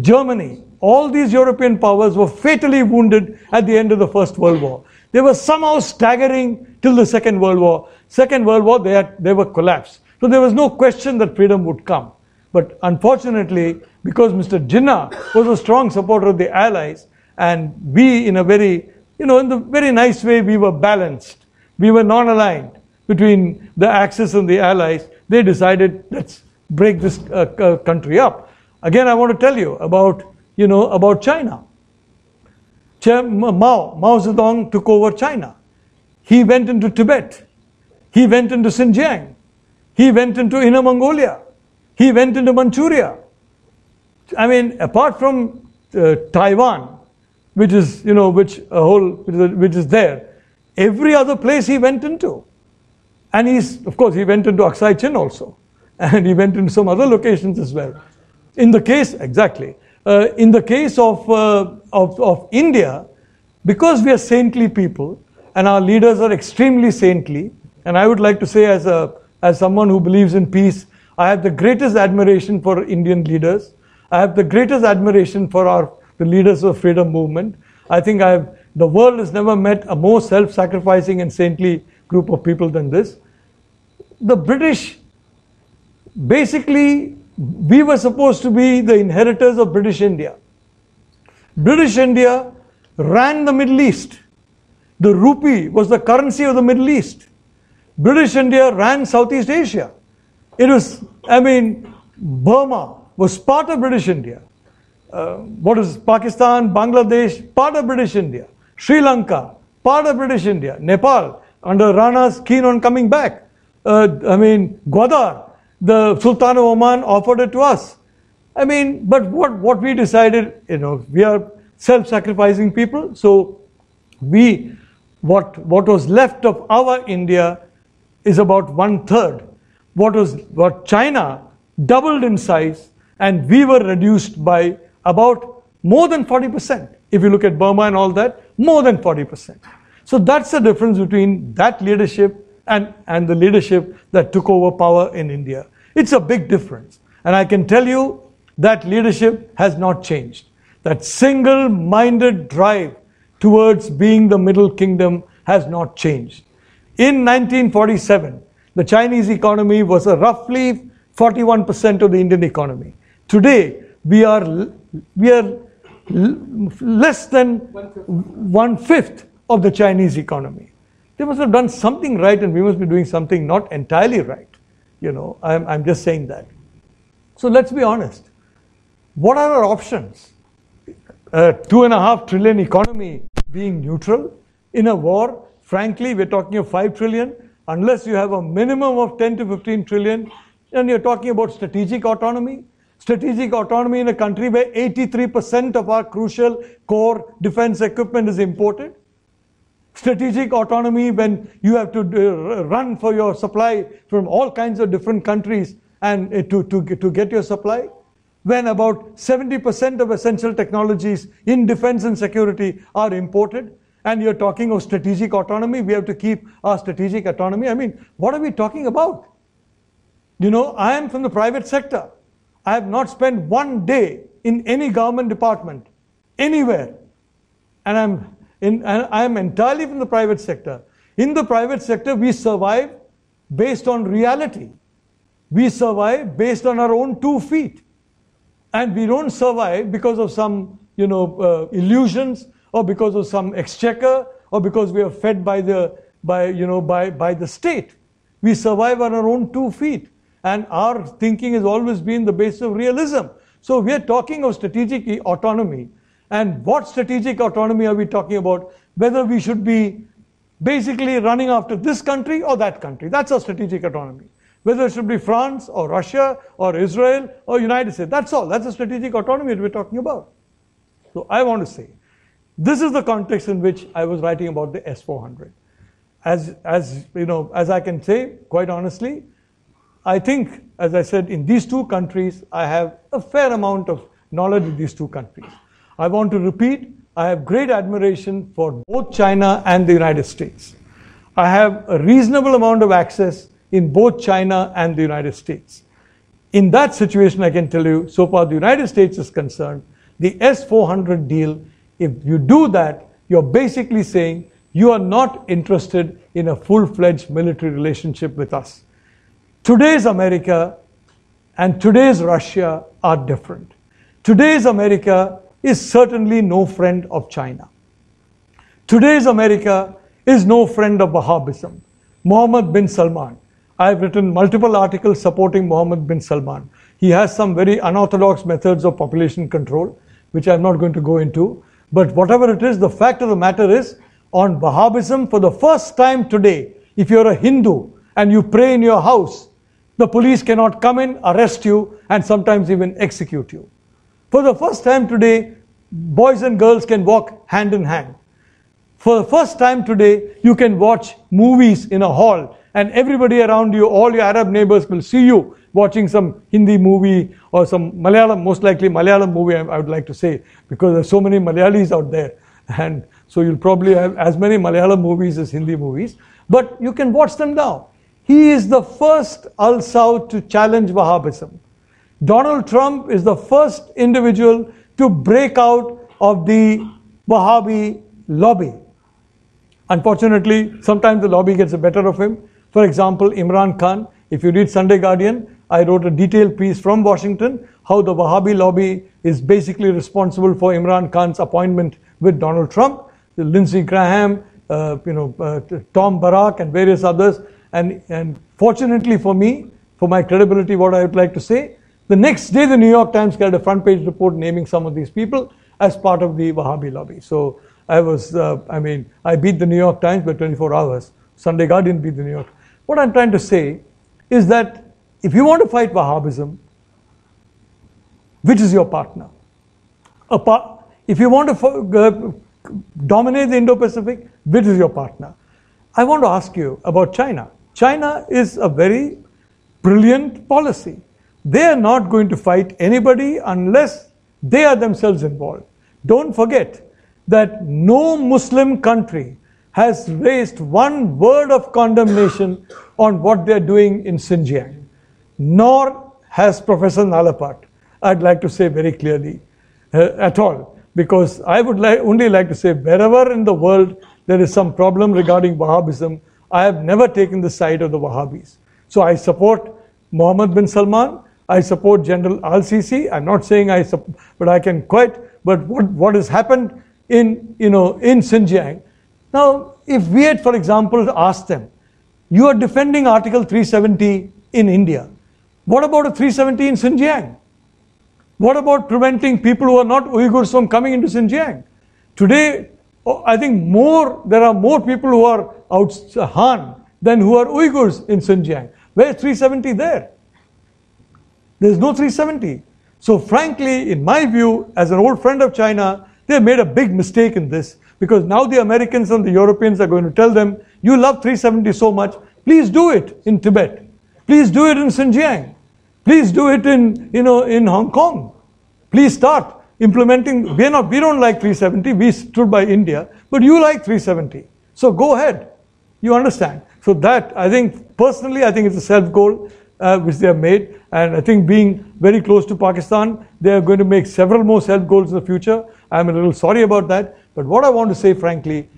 S1: Germany, all these European powers were fatally wounded at the end of the First World War. They were somehow staggering till the Second World War. Second World War, they, had, they were collapsed. So there was no question that freedom would come. But unfortunately, because Mr. Jinnah was a strong supporter of the Allies, and we, in a very, you know, in the very nice way, we were balanced. We were non-aligned between the Axis and the Allies, they decided let's break this uh, country up. Again, I want to tell you about you know about China. Mao Mao Zedong took over China. He went into Tibet. He went into Xinjiang. He went into Inner Mongolia. He went into Manchuria. I mean, apart from uh, Taiwan, which is you know which a whole which is there, every other place he went into. And he's, of course, he went into Aksai Chin also. <laughs> And he went into some other locations as well. In the case, exactly. Uh, in the case of, uh, of, of India, because we are saintly people and our leaders are extremely saintly, and I would like to say, as, a, as someone who believes in peace, I have the greatest admiration for Indian leaders. I have the greatest admiration for our, the leaders of freedom movement. I think I have, the world has never met a more self sacrificing and saintly group of people than this the British, basically, we were supposed to be the inheritors of British India. British India ran the Middle East. The rupee was the currency of the Middle East. British India ran Southeast Asia. It was, I mean, Burma was part of British India. Uh, what is Pakistan, Bangladesh, part of British India. Sri Lanka, part of British India. Nepal, under Rana's keen on coming back uh, I mean, Gwadar, the Sultan of Oman offered it to us. I mean, but what, what we decided, you know, we are self-sacrificing people, so we, what, what was left of our India is about one third. What was, what China doubled in size and we were reduced by about more than 40%. If you look at Burma and all that, more than 40%. So that's the difference between that leadership and, and the leadership that took over power in India. It's a big difference. And I can tell you that leadership has not changed. That single minded drive towards being the Middle Kingdom has not changed. In 1947, the Chinese economy was roughly 41% of the Indian economy. Today, we are, we are less than one fifth of the Chinese economy. They must have done something right and we must be doing something not entirely right. You know, I'm, I'm just saying that. So let's be honest. What are our options? A two and a half trillion economy being neutral in a war, frankly, we're talking of five trillion. Unless you have a minimum of 10 to 15 trillion, and you're talking about strategic autonomy. Strategic autonomy in a country where 83% of our crucial core defense equipment is imported strategic autonomy when you have to uh, run for your supply from all kinds of different countries and uh, to, to, to get your supply. when about 70% of essential technologies in defense and security are imported? And you're talking of strategic autonomy. We have to keep our strategic autonomy. I mean, what are we talking about? You know, I am from the private sector. I have not spent one day in any government department, anywhere. And I'm, in, I'm entirely from the private sector. In the private sector, we survive based on reality. We survive based on our own two feet. And we don't survive because of some, you know, uh, illusions or because of some exchequer or because we are fed by the, by, you know, by, by the state. We survive on our own two feet. And our thinking has always been the basis of realism. So we are talking of strategic autonomy. And what strategic autonomy are we talking about? Whether we should be basically running after this country or that country. That's our strategic autonomy. Whether it should be France or Russia or Israel or United States. That's all. That's the strategic autonomy that we're talking about. So I want to say, this is the context in which I was writing about the S400. As, as, you know, as I can say, quite honestly, I think, as I said, in these two countries, I have a fair amount of knowledge of these two countries. I want to repeat I have great admiration for both China and the United States. I have a reasonable amount of access in both China and the United States. In that situation, I can tell you, so far the United States is concerned, the S 400 deal, if you do that, you're basically saying you are not interested in a full fledged military relationship with us. Today's America and today's Russia are different. Today's America is certainly no friend of China. Today's America is no friend of Wahhabism. Mohammed bin Salman. I've written multiple articles supporting Mohammed bin Salman. He has some very unorthodox methods of population control, which I'm not going to go into. But whatever it is, the fact of the matter is, on Wahhabism, for the first time today, if you're a Hindu and you pray in your house, the police cannot come in, arrest you, and sometimes even execute you. For the first time today, boys and girls can walk hand in hand. For the first time today, you can watch movies in a hall, and everybody around you, all your Arab neighbors, will see you watching some Hindi movie or some Malayalam, most likely Malayalam movie, I would like to say, because there's so many Malayalis out there. <laughs> And so you'll probably have as many Malayalam movies as Hindi movies, but you can watch them now. He is the first Al Saud to challenge Wahhabism. Donald Trump is the first individual to break out of the Wahhabi lobby. Unfortunately, sometimes the lobby gets the better of him. For example, Imran Khan, if you read Sunday Guardian, I wrote a detailed piece from Washington how the Wahhabi lobby is basically responsible for Imran Khan's appointment with Donald Trump, Lindsey Graham, uh, you know, uh, Tom Barrack, and various others. And, and fortunately for me, for my credibility, what I would like to say, the next day, the New York Times got a front page report naming some of these people as part of the Wahhabi lobby. So I was, uh, I mean, I beat the New York Times by 24 hours. Sunday Guardian beat the New York. What I'm trying to say is that if you want to fight Wahhabism, which is your partner? Par- if you want to uh, dominate the Indo Pacific, which is your partner? I want to ask you about China. China is a very brilliant policy. They are not going to fight anybody unless they are themselves involved. Don't forget that no Muslim country has raised one word of condemnation on what they're doing in Xinjiang, nor has Professor Nalapat. I'd like to say very clearly uh, at all, because I would li- only like to say wherever in the world there is some problem regarding Wahhabism, I have never taken the side of the Wahhabis. So I support Mohammed bin Salman. I support General Al Sisi. I'm not saying I support, but I can quite. But what, what has happened in, you know, in Xinjiang? Now, if we had, for example, asked them, you are defending Article 370 in India. What about a 370 in Xinjiang? What about preventing people who are not Uyghurs from coming into Xinjiang? Today, oh, I think more there are more people who are out Han than who are Uyghurs in Xinjiang. Where is 370 there? There's no 370. So, frankly, in my view, as an old friend of China, they made a big mistake in this because now the Americans and the Europeans are going to tell them, you love 370 so much, please do it in Tibet. Please do it in Xinjiang. Please do it in, you know, in Hong Kong. Please start implementing. We're not, we don't like 370. We stood by India, but you like 370. So go ahead. You understand. So that, I think, personally, I think it's a self goal uh, which they have made. And I think being very close to Pakistan, they are going to make several more self goals in the future. I'm a little sorry about that. But what I want to say, frankly,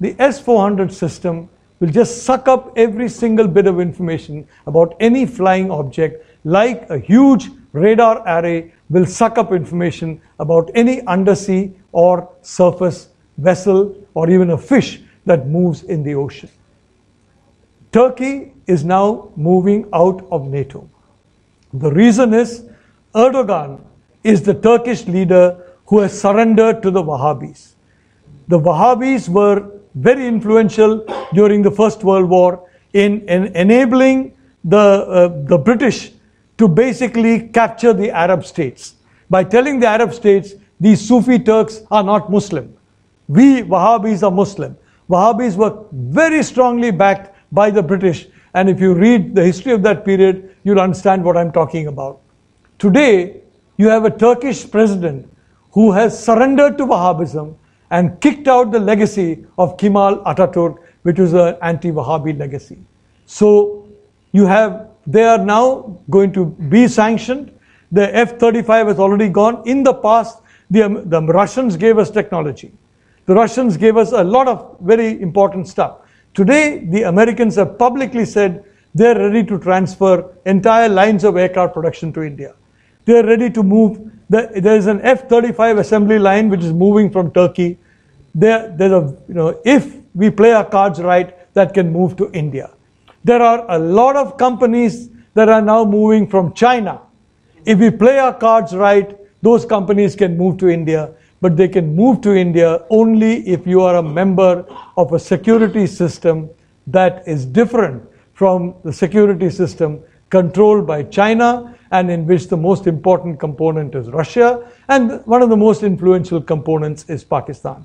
S1: the S400 system will just suck up every single bit of information about any flying object like a huge radar array will suck up information about any undersea or surface vessel or even a fish that moves in the ocean. Turkey is now moving out of NATO. The reason is Erdogan is the Turkish leader who has surrendered to the Wahhabis. The Wahhabis were very influential during the First World War in, in enabling the, uh, the British to basically capture the Arab states by telling the Arab states these Sufi Turks are not Muslim. We Wahhabis are Muslim. Wahhabis were very strongly backed by the British. And if you read the history of that period, you'll understand what I'm talking about. Today, you have a Turkish president who has surrendered to Wahhabism and kicked out the legacy of Kemal Ataturk, which was an anti Wahhabi legacy. So you have they are now going to be sanctioned. The F 35 has already gone. In the past, the, um, the Russians gave us technology. The Russians gave us a lot of very important stuff. Today, the Americans have publicly said they're ready to transfer entire lines of aircraft production to India. They're ready to move. There is an F 35 assembly line which is moving from Turkey. There, there's a, you know, if we play our cards right, that can move to India. There are a lot of companies that are now moving from China. If we play our cards right, those companies can move to India, but they can move to India only if you are a member of a security system that is different from the security system controlled by China and in which the most important component is Russia and one of the most influential components is Pakistan.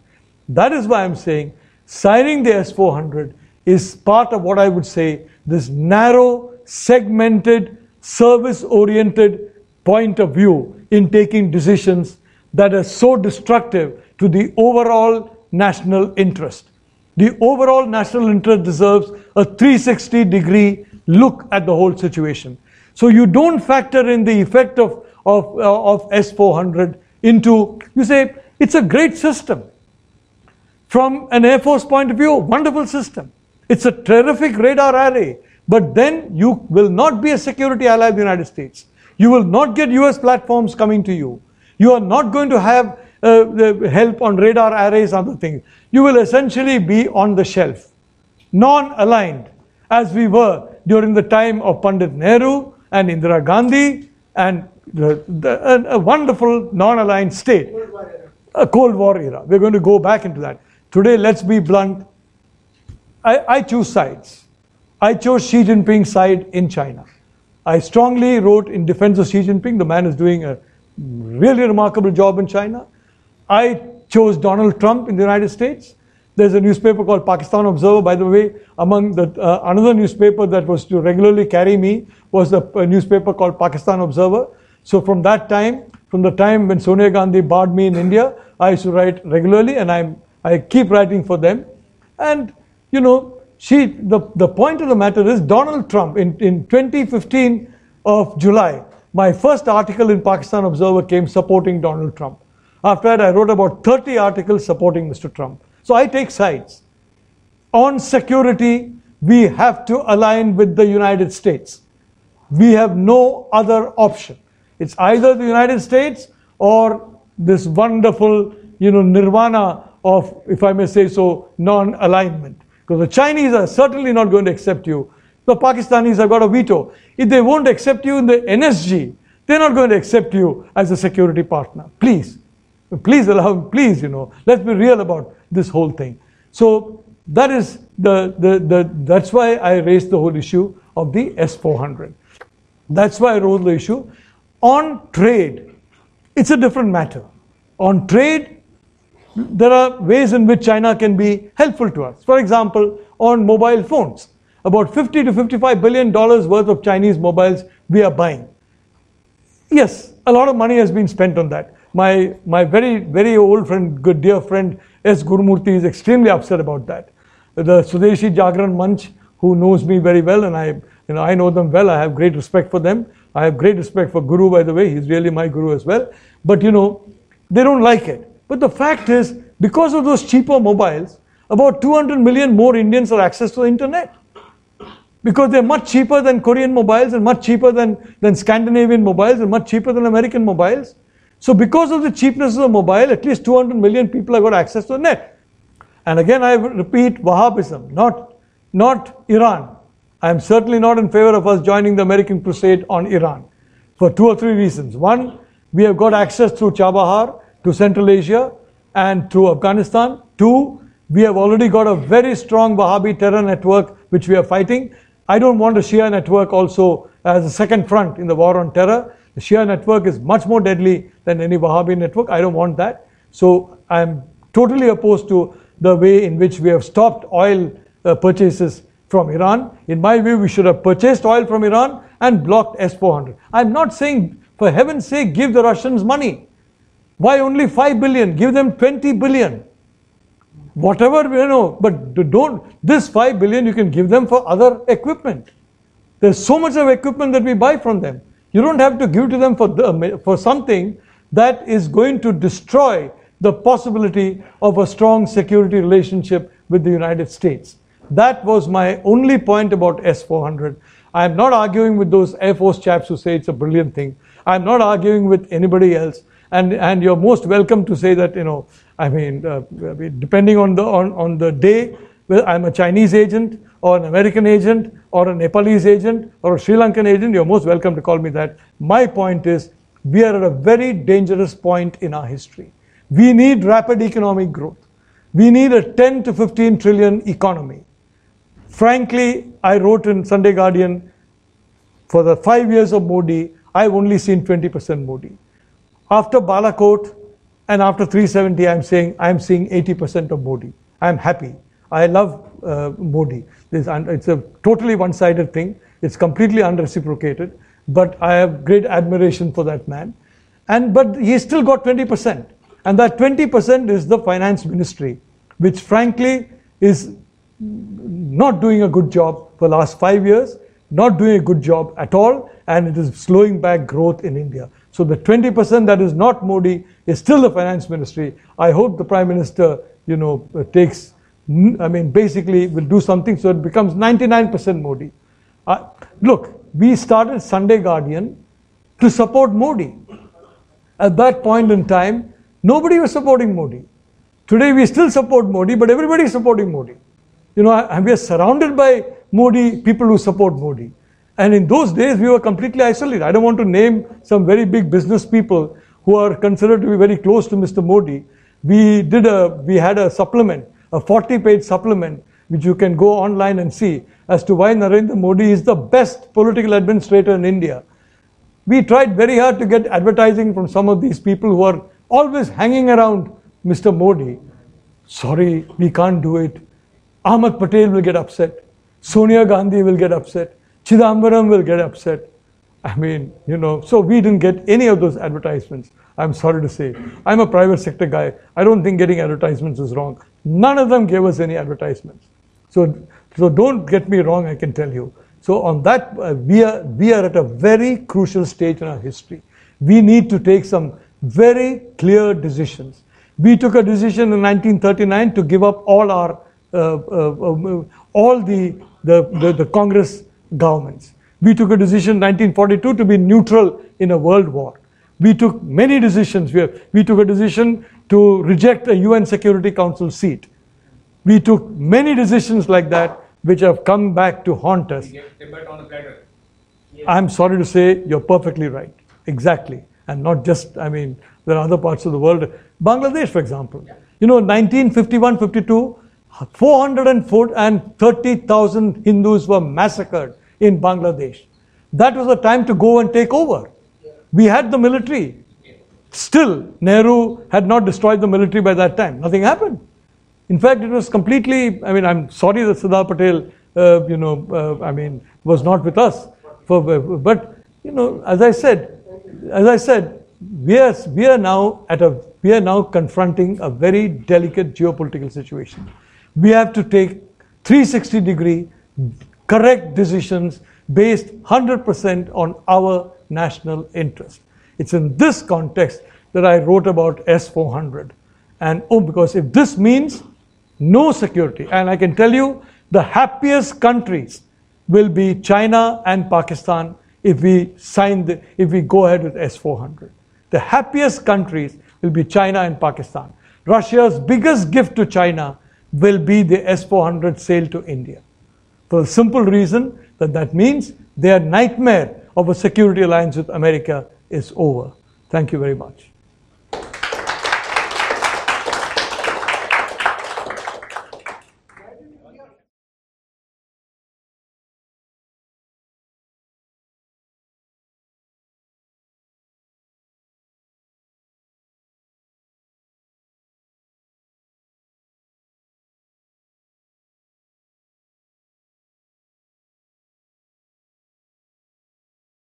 S1: That is why I'm saying signing the S400 is part of what I would say this narrow, segmented, service oriented point of view in taking decisions that are so destructive to the overall national interest. The overall national interest deserves a 360 degree look at the whole situation. So you don't factor in the effect of, of, uh, of S400 into, you say, it's a great system. From an Air Force point of view, wonderful system. It's a terrific radar array, but then you will not be a security ally of the United States. You will not get US platforms coming to you. You are not going to have uh, help on radar arrays, and other things. You will essentially be on the shelf, non aligned, as we were during the time of Pandit Nehru and Indira Gandhi and the, the, a, a wonderful non aligned state. A Cold War era. We're going to go back into that. Today, let's be blunt, I, I choose sides. I chose Xi Jinping's side in China. I strongly wrote in defense of Xi Jinping. The man is doing a really remarkable job in China. I chose Donald Trump in the United States. There's a newspaper called Pakistan Observer, by the way. Among the uh, another newspaper that was to regularly carry me was a, a newspaper called Pakistan Observer. So from that time, from the time when Sonia Gandhi barred me in India, I used to write regularly, and I'm I keep writing for them. And you know, she, the, the point of the matter is Donald Trump in, in 2015 of July, my first article in Pakistan Observer came supporting Donald Trump. After that, I wrote about 30 articles supporting Mr. Trump. So I take sides. On security, we have to align with the United States. We have no other option. It's either the United States or this wonderful, you know, nirvana of, if I may say so, non-alignment. Because the Chinese are certainly not going to accept you. The Pakistanis have got a veto. If they won't accept you in the NSG, they're not going to accept you as a security partner. Please. Please allow, please, you know, let's be real about this whole thing. So that is the, the, the that's why I raised the whole issue of the S400. That's why I wrote the issue. On trade, it's a different matter. On trade, there are ways in which China can be helpful to us. For example, on mobile phones, about 50 to 55 billion dollars worth of Chinese mobiles we are buying. Yes, a lot of money has been spent on that. My, my very, very old friend, good dear friend S. Gurumurthy is extremely upset about that. The Swadeshi Jagran Manch, who knows me very well, and I, you know, I know them well, I have great respect for them. I have great respect for Guru, by the way, he's really my Guru as well. But you know, they don't like it. But the fact is, because of those cheaper mobiles, about 200 million more Indians have access to the internet because they're much cheaper than Korean mobiles and much cheaper than, than Scandinavian mobiles and much cheaper than American mobiles. So because of the cheapness of the mobile, at least 200 million people have got access to the net. And again, I repeat Wahhabism, not, not Iran. I am certainly not in favor of us joining the American crusade on Iran for two or three reasons. One, we have got access through Chabahar to Central Asia and through Afghanistan. Two, we have already got a very strong Wahhabi terror network which we are fighting. I don't want a Shia network also as a second front in the war on terror. The Shia network is much more deadly than any Wahhabi network. I don't want that. So I'm totally opposed to the way in which we have stopped oil uh, purchases from Iran. In my view, we should have purchased oil from Iran and blocked S 400. I'm not saying, for heaven's sake, give the Russians money. Why only 5 billion? Give them 20 billion whatever you know but don't this 5 billion you can give them for other equipment there's so much of equipment that we buy from them you don't have to give to them for the, for something that is going to destroy the possibility of a strong security relationship with the United States that was my only point about S400 I am not arguing with those Air Force chaps who say it's a brilliant thing. I'm not arguing with anybody else. And, and you're most welcome to say that, you know, I mean, uh, depending on the, on, on the day, well, I'm a Chinese agent or an American agent or a Nepalese agent or a Sri Lankan agent, you're most welcome to call me that. My point is, we are at a very dangerous point in our history. We need rapid economic growth. We need a 10 to 15 trillion economy. Frankly, I wrote in Sunday Guardian, for the five years of Modi, I've only seen 20% Modi. After Balakot, and after 370, I'm saying I'm seeing 80% of Modi. I'm happy. I love uh, Modi. This, it's a totally one-sided thing. It's completely unreciprocated. But I have great admiration for that man. And but he still got 20%. And that 20% is the finance ministry, which frankly is not doing a good job for the last five years, not doing a good job at all, and it is slowing back growth in India. So the 20% that is not Modi is still the finance ministry. I hope the prime minister, you know, uh, takes, I mean, basically will do something so it becomes 99% Modi. Uh, look, we started Sunday Guardian to support Modi. At that point in time, nobody was supporting Modi. Today we still support Modi, but everybody is supporting Modi. You know, and we are surrounded by Modi, people who support Modi. And in those days, we were completely isolated. I don't want to name some very big business people who are considered to be very close to Mr. Modi. We did a, we had a supplement, a 40 page supplement, which you can go online and see as to why Narendra Modi is the best political administrator in India. We tried very hard to get advertising from some of these people who are always hanging around Mr. Modi. Sorry, we can't do it. Ahmed Patel will get upset. Sonia Gandhi will get upset. Chidambaram will get upset. I mean, you know, so we didn't get any of those advertisements. I'm sorry to say. I'm a private sector guy. I don't think getting advertisements is wrong. None of them gave us any advertisements. So, so don't get me wrong, I can tell you. So on that, uh, we, are, we are at a very crucial stage in our history. We need to take some very clear decisions. We took a decision in 1939 to give up all our, uh, uh, um, all the, the, the, the Congress governments. We took a decision in 1942 to be neutral in a world war. We took many decisions. We, have, we took a decision to reject a UN Security Council seat. We took many decisions like that which have come back to haunt us. I'm sorry to say you're perfectly right. Exactly. And not just, I mean, there are other parts of the world. Bangladesh, for example. You know, 1951 52, 430,000 Hindus were massacred in Bangladesh. That was the time to go and take over. We had the military. Still, Nehru had not destroyed the military by that time. Nothing happened. In fact, it was completely, I mean, I'm sorry that Sardar Patel, uh, you know, uh, I mean, was not with us. For, but, you know, as I said, as I said, we are, we are now at a we are now confronting a very delicate geopolitical situation. We have to take 360 degree correct decisions based 100% on our national interest. It's in this context that I wrote about S400. And oh, because if this means no security, and I can tell you the happiest countries will be China and Pakistan if we sign the, if we go ahead with S400. The happiest countries will be China and Pakistan. Russia's biggest gift to China will be the S400 sale to India. For the simple reason that that means their nightmare of a security alliance with America is over. Thank you very much.